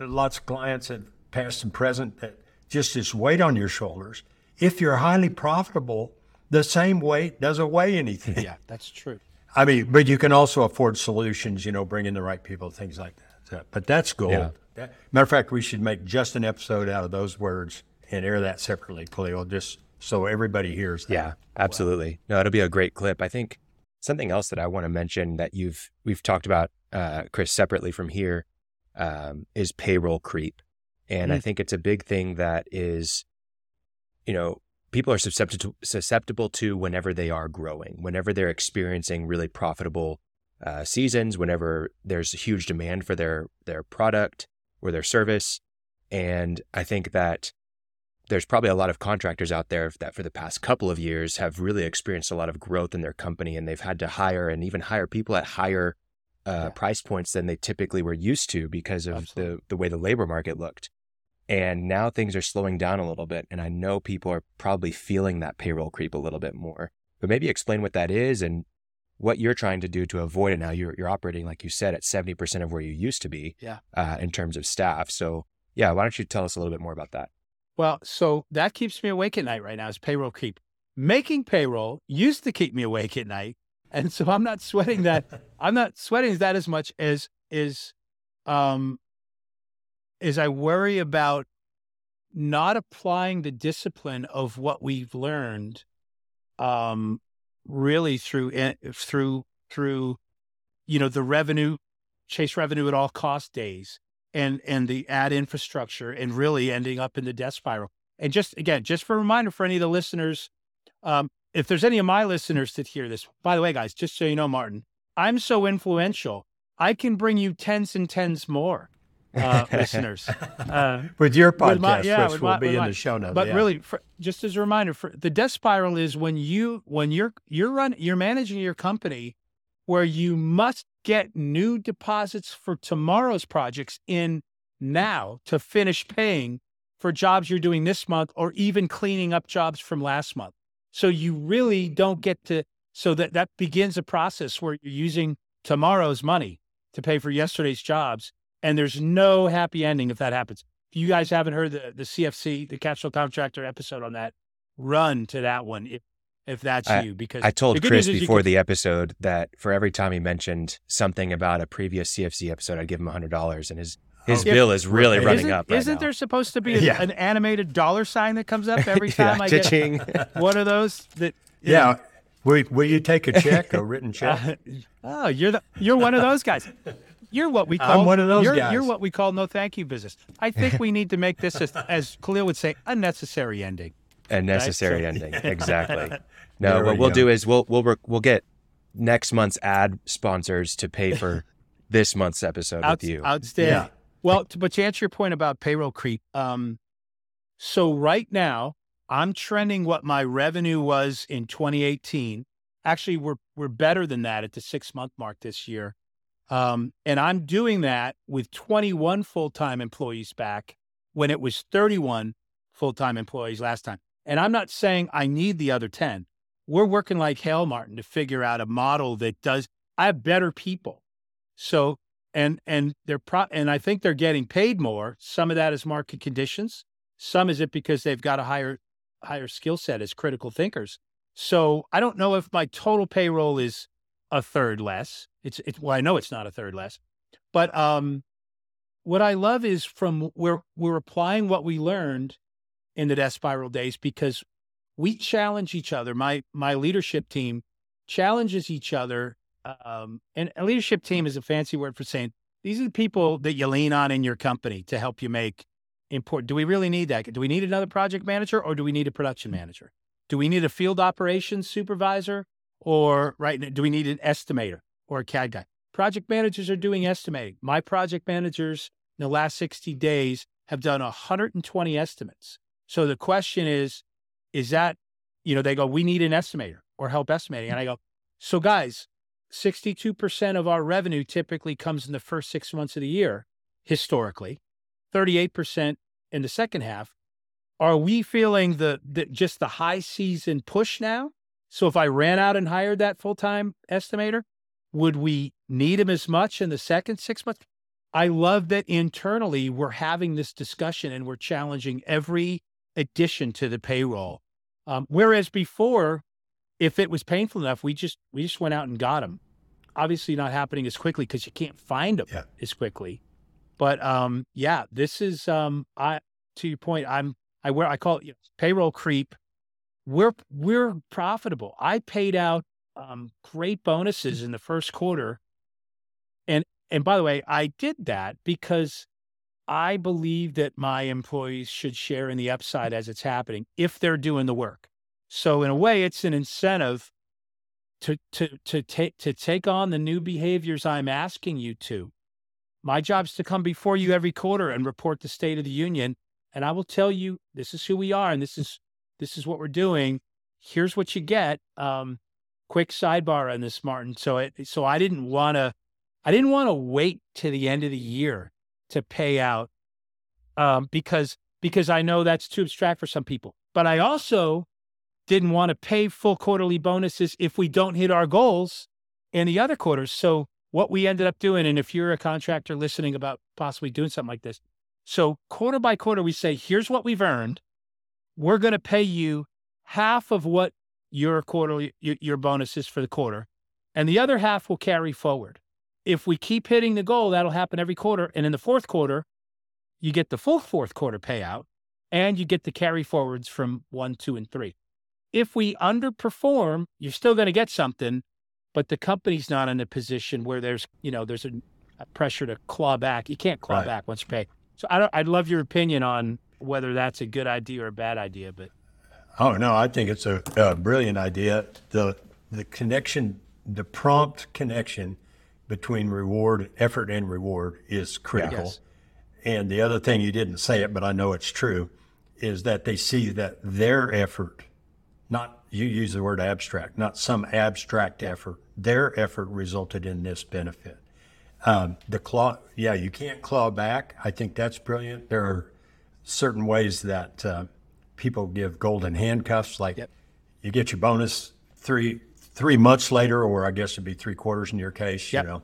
lots of clients and past and present, that just this weight on your shoulders. If you're highly profitable, the same weight doesn't weigh anything.
yeah, that's true.
I mean, but you can also afford solutions, you know, bring in the right people, things like that. But that's gold.
Yeah.
That- matter of fact, we should make just an episode out of those words and air that separately, Khalil, just so everybody hears that.
Yeah, absolutely. No, it'll be a great clip. I think something else that I want to mention that you've we've talked about, uh, Chris, separately from here, um, is payroll creep, and I think it's a big thing that is, you know, people are susceptible susceptible to whenever they are growing, whenever they're experiencing really profitable uh, seasons, whenever there's a huge demand for their their product or their service, and I think that there's probably a lot of contractors out there that for the past couple of years have really experienced a lot of growth in their company and they've had to hire and even hire people at higher uh, price points than they typically were used to because of the, the way the labor market looked. And now things are slowing down a little bit. And I know people are probably feeling that payroll creep a little bit more. But maybe explain what that is and what you're trying to do to avoid it now. You're, you're operating, like you said, at 70% of where you used to be
Yeah.
uh, in terms of staff. So, yeah, why don't you tell us a little bit more about that?
Well, so that keeps me awake at night right now is payroll creep. Making payroll used to keep me awake at night. And so I'm not sweating that. *laughs* I'm not sweating that as much as is um is I worry about not applying the discipline of what we've learned um really through through through you know the revenue chase revenue at all cost days and and the ad infrastructure and really ending up in the death spiral. And just again, just for a reminder for any of the listeners, um, if there's any of my listeners that hear this, by the way, guys, just so you know, Martin, I'm so influential, I can bring you tens and tens more uh, *laughs* listeners. Uh,
With your podcast,
with my- yeah,
which will
my-
be in
my-
the show notes.
but
yeah.
really, for, just as a reminder, for the death spiral is when you when you're you're run you're managing your company where you must get new deposits for tomorrow's projects in now to finish paying for jobs you're doing this month or even cleaning up jobs from last month. So you really don't get to so that that begins a process where you're using tomorrow's money to pay for yesterday's jobs and there's no happy ending if that happens. If you guys haven't heard the the CFC, the cash flow contractor episode on that, run to that one if if that's you because
I told Chris
news is you
before
can-
the episode that for every time he mentioned something about a previous CFC episode, I'd give him hundred dollars, and his oh.
his
bill is really
isn't-
running up. Right
isn't
now.
there supposed to be *laughs* a-
Yeah.
an animated dollar sign that comes up every *laughs*
Yeah,
time I get
cha-ching. *laughs*
one of those that you
yeah. Will, will you take a check, a written check?
Oh, you're the you're one of those guys. You're what we call I'm
one of those
you're,
guys.
You're what we call no thank you business. I think we need to make this as, *laughs* as Khalil would say, a necessary ending.
a necessary
So-
ending. Exactly. *laughs*
There
No,
we
what we'll
go.
do is we'll we'll we'll get next month's ad sponsors to pay for *laughs* this month's episode
Out-
with you.
Outstanding.
Yeah.
Well, to, but to answer your point about payroll creep, um, so right now I'm trending what my revenue was in 2018. Actually, we're we're better than that at the six month mark this year, um, and I'm doing that with 21 full time employees back when it was 31 full time employees last time. And I'm not saying I need the other 10. We're working like hell, Martin, to figure out a model that does, I have better people. So, and, and they're pro, and I think they're getting paid more. Some of that is market conditions. Some is it because they've got a higher, higher skill set as critical thinkers. So I don't know if my total payroll is a third less. It's, it's, well, I know it's not a third less, but, um, what I love is from where we're applying what we learned in the death spiral days because we challenge each other. My my leadership team challenges each other. Um, and a leadership team is a fancy word for saying these are the people that you lean on in your company to help you make important. Do we really need that? Do we need another project manager or do we need a production manager? Do we need a field operations supervisor or right? Do we need an estimator or a CAD guy? Project managers are doing estimating. My project managers in the last 60 days have done 120 estimates. So the question is, is that, you know, they go, we need an estimator or help estimating. And I go, so guys, 62% of our revenue typically comes in the first six months of the year, historically, 38% in the second half. Are we feeling the, the just the high season push now? So if I ran out and hired that full time estimator, would we need him as much in the second six months? I love that internally we're having this discussion and we're challenging every addition to the payroll. Um, whereas before, if it was painful enough, we just we just went out and got them. Obviously, not happening as quickly because you can't find them yeah. as quickly. But um, yeah, this is um, I to your point. I'm I where I call it you know, payroll creep. We're we're profitable. I paid out um, great bonuses in the first quarter, and and by the way, I did that because I believe that my employees should share in the upside as it's happening if they're doing the work. So in a way, it's an incentive to to to take to take on the new behaviors I'm asking you to. My job's to come before you every quarter and report the state of the union, and I will tell you this is who we are and this is this is what we're doing. Here's what you get. Um, quick sidebar on this, Martin. So it so I didn't want to I didn't want to wait to the end of the year to pay out um, because because I know that's too abstract for some people. But I also didn't want to pay full quarterly bonuses if we don't hit our goals in the other quarters. So what we ended up doing, and if you're a contractor listening about possibly doing something like this, so quarter by quarter, we say, here's what we've earned. We're going to pay you half of what your quarterly your, your bonus is for the quarter, and the other half will carry forward if we keep hitting the goal, that'll happen every quarter. And in the fourth quarter, you get the full fourth quarter payout and you get the carry forwards from one, two, and three. If we underperform, you're still going to get something, but the company's not in a position where there's, you know, there's a, a pressure to claw back. You can't claw right. back once you pay. So I don't, I'd love your opinion on whether that's a good idea or a bad idea, but.
Oh no, I think it's a, a brilliant idea. The the connection, the prompt connection between reward, effort, and reward is critical. Yes. And the other thing, you didn't say it, but I know it's true, is that they see that their effort, not you use the word abstract, not some abstract effort, their effort resulted in this benefit. Um, the claw, yeah, you can't claw back. I think that's brilliant. There are certain ways that uh, people give golden handcuffs, like yep. you get your bonus three three months later, or I guess it'd be three quarters in your case, yep. you know.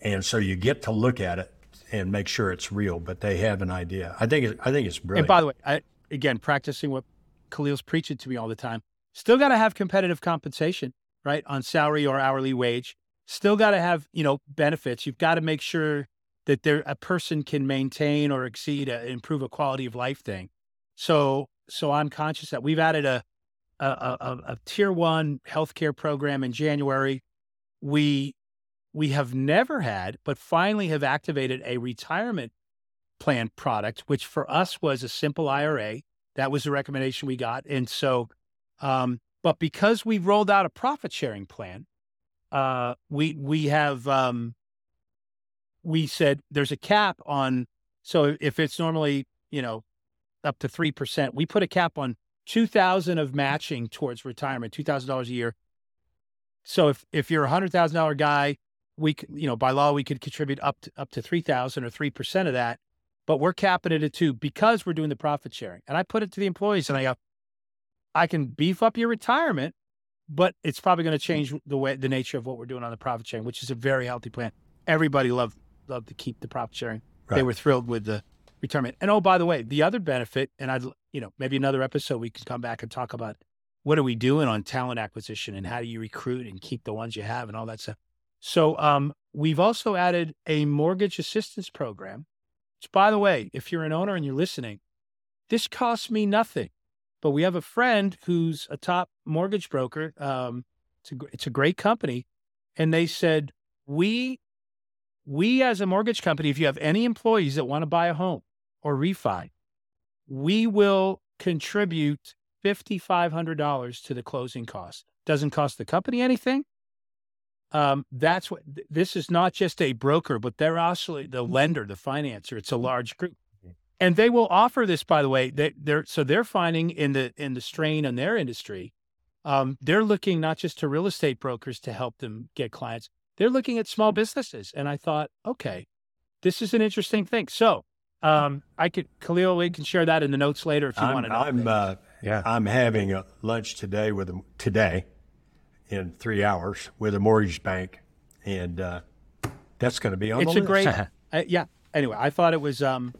And so you get to look at it and make sure it's real, but they have an idea. I think it, I think it's brilliant.
And by the way, I, again, practicing what Khalil's preaching to me all the time. Still got to have competitive compensation, right, on salary or hourly wage. Still got to have you know benefits. You've got to make sure that there a person can maintain or exceed a, improve a quality of life thing. So so I'm conscious that we've added a a, a, a tier one healthcare program in January. We we have never had, but finally have activated a retirement plan product, which for us was a simple IRA. That was the recommendation we got. And so, um, but because we rolled out a profit sharing plan, uh, we we have um, we said there's a cap on. So if it's normally you know up to three percent, we put a cap on two thousand of matching towards retirement, two thousand dollars a year. So if if you're a hundred thousand dollar guy, we you know by law we could contribute up to up to three thousand or three percent of that, but we're capping it at two because we're doing the profit sharing. And I put it to the employees and I go, I can beef up your retirement, but it's probably going to mm. change the way the nature of what we're doing on the profit sharing, which is a very healthy plan. Everybody loved loved to keep the profit sharing. They were thrilled with the retirement. And oh, by the way, the other benefit, and I'd you know maybe another episode we can come back and talk about what are we doing on talent acquisition and how do you recruit and keep the ones you have and all that stuff. So um, we've also added a mortgage assistance program. Which, by the way, if you're an owner and you're listening, this costs me nothing. But we have a friend who's a top mortgage broker. Um, it's a it's a great company, and they said we we as a mortgage company, if you have any employees that want to buy a home or refi, we will contribute fifty five hundred dollars to the closing cost. Doesn't cost the company anything. Um, that's what th- this is not just a broker, but they're also the lender, the financer. It's a large group and they will offer this by the way they, they're so they're finding in the in the strain on their industry um, they're looking not just to real estate brokers to help them get clients they're looking at small businesses and i thought okay this is an interesting thing so um, i could khalil we can share that in the notes later if you
I'm,
want to know
I'm, uh,
Yeah.
I'm having a lunch today with a, today in three hours with a mortgage bank, and uh, that's going to be on
it's
the
a
list.
great *laughs* I, yeah anyway i thought it was um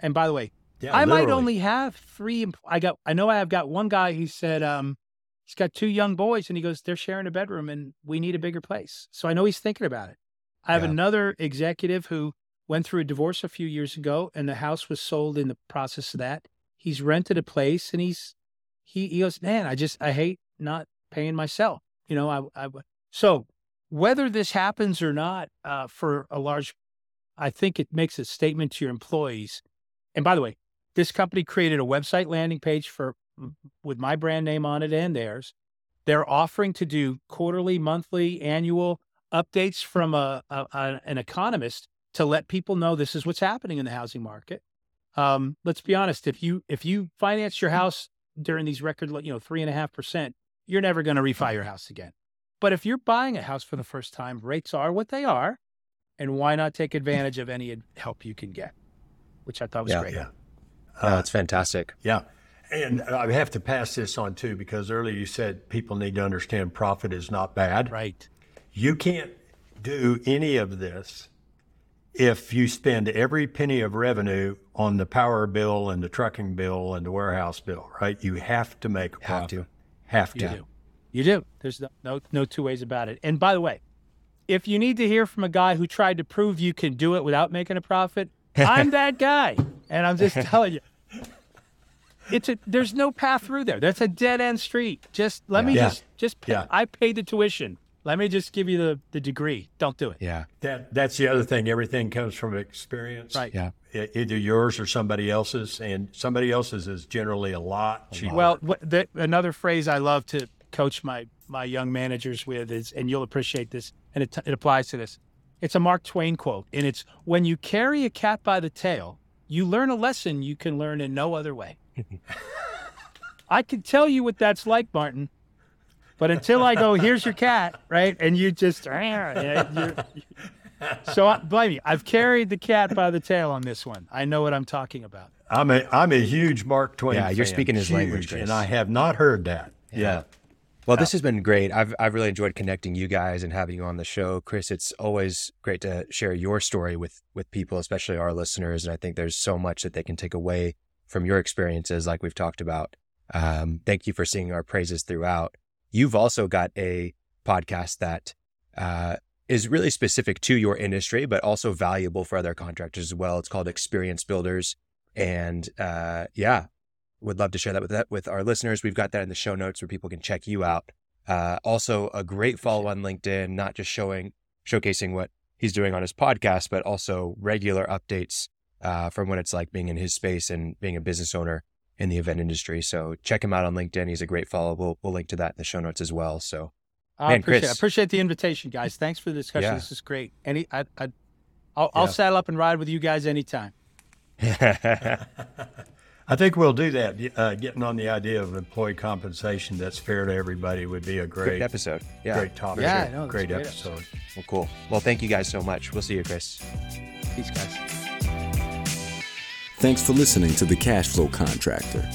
and by the way
Yeah,
i might only have three em- i got i know i have got one guy who said um he's got two young boys and he goes they're sharing a bedroom and we need a bigger place so i know he's thinking about it i have
Yeah.
another executive who went through a divorce a few years ago and the house was sold in the process of that he's rented a place and he's he, he goes man i just i hate not paying myself you know i, I so whether this happens or not uh, for a large I think it makes a statement to your employees. And by the way, this company created a website landing page for with my brand name on it and theirs. They're offering to do quarterly, monthly, annual updates from a, a, a- an economist to let people know this is what's happening in the housing market. Um, let's be honest: if you if you finance your house during these record, you know, three and a half percent, you're never going to refi your house again. But if you're buying a house for the first time, rates are what they are and why not take advantage of any help you can get, which I thought was
Yeah.
great.
Yeah.
No, it's fantastic.
Yeah. And I have to pass this on too because earlier you said people need to understand profit is not bad.
Right.
You can't do any of this if you spend every penny of revenue on the power bill and the trucking bill and the warehouse bill, right? You have to make a
Have
profit.
to.
Have
You
to.
do. You do. There's no, no no two ways about it. And by the way, if you need to hear from a guy who tried to prove you can do it without making a profit, *laughs* I'm that guy. And I'm just *laughs* telling you. It's a there's no path through there. That's a dead end street. Just let me
Yeah.
just just pay,
Yeah.
I paid the tuition. Let me just give you the, the degree. Don't do it.
Yeah.
That that's the other thing. Everything comes from experience.
Right.
Yeah.
E- Either yours or somebody else's, and somebody else's is generally a lot cheaper.
Well, what, the, another phrase I love to coach my my young managers with is, and you'll appreciate this, and it, it applies to this. It's a Mark Twain quote, and it's when you carry a cat by the tail, you learn a lesson you can learn in no other way. I can tell you what that's like, Martin, but until I go, here's your cat, right, and you just, so I, blame me. I've carried the cat by the tail on this one. I know what I'm talking about.
I'm a I'm a huge Mark Twain.
Yeah, you're speaking his
Huge,
language, Chris.
and I have not heard that. Yeah.
Well, this has been great. I've I've really enjoyed connecting you guys and having you on the show, Chris. It's always great to share your story with with people, especially our listeners. And I think there's so much that they can take away from your experiences, like we've talked about. Um, thank you for singing our praises throughout. You've also got a podcast that uh, is really specific to your industry, but also valuable for other contractors as well. It's called Experience Builders, and uh, yeah, would love to share that with that with our listeners. We've got that in the show notes where people can check you out. Uh, also, a great follow on LinkedIn, not just showing showcasing what he's doing on his podcast, but also regular updates uh, from what it's like being in his space and being a business owner in the event industry. So check him out on LinkedIn. He's a great follow. We'll, we'll link to that in the show notes as well. So
I appreciate,
Chris.
I appreciate the invitation, guys. Thanks for the discussion.
Yeah.
This is great. Any, I, I, I'll, I'll saddle up and ride with you guys anytime. *laughs* *laughs*
I think we'll do that. Uh, getting on the idea of employee compensation that's fair to everybody would be a great,
great episode. Yeah.
great topic.
Yeah, I know, that's
great
a great
episode.
Well, cool. Well, thank you guys so much. We'll see you, Chris.
Peace, guys.
Thanks for listening to The Cash Flow Contractor.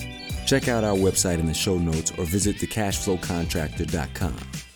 Check out our website in the show notes or visit thecashflowcontractor.com.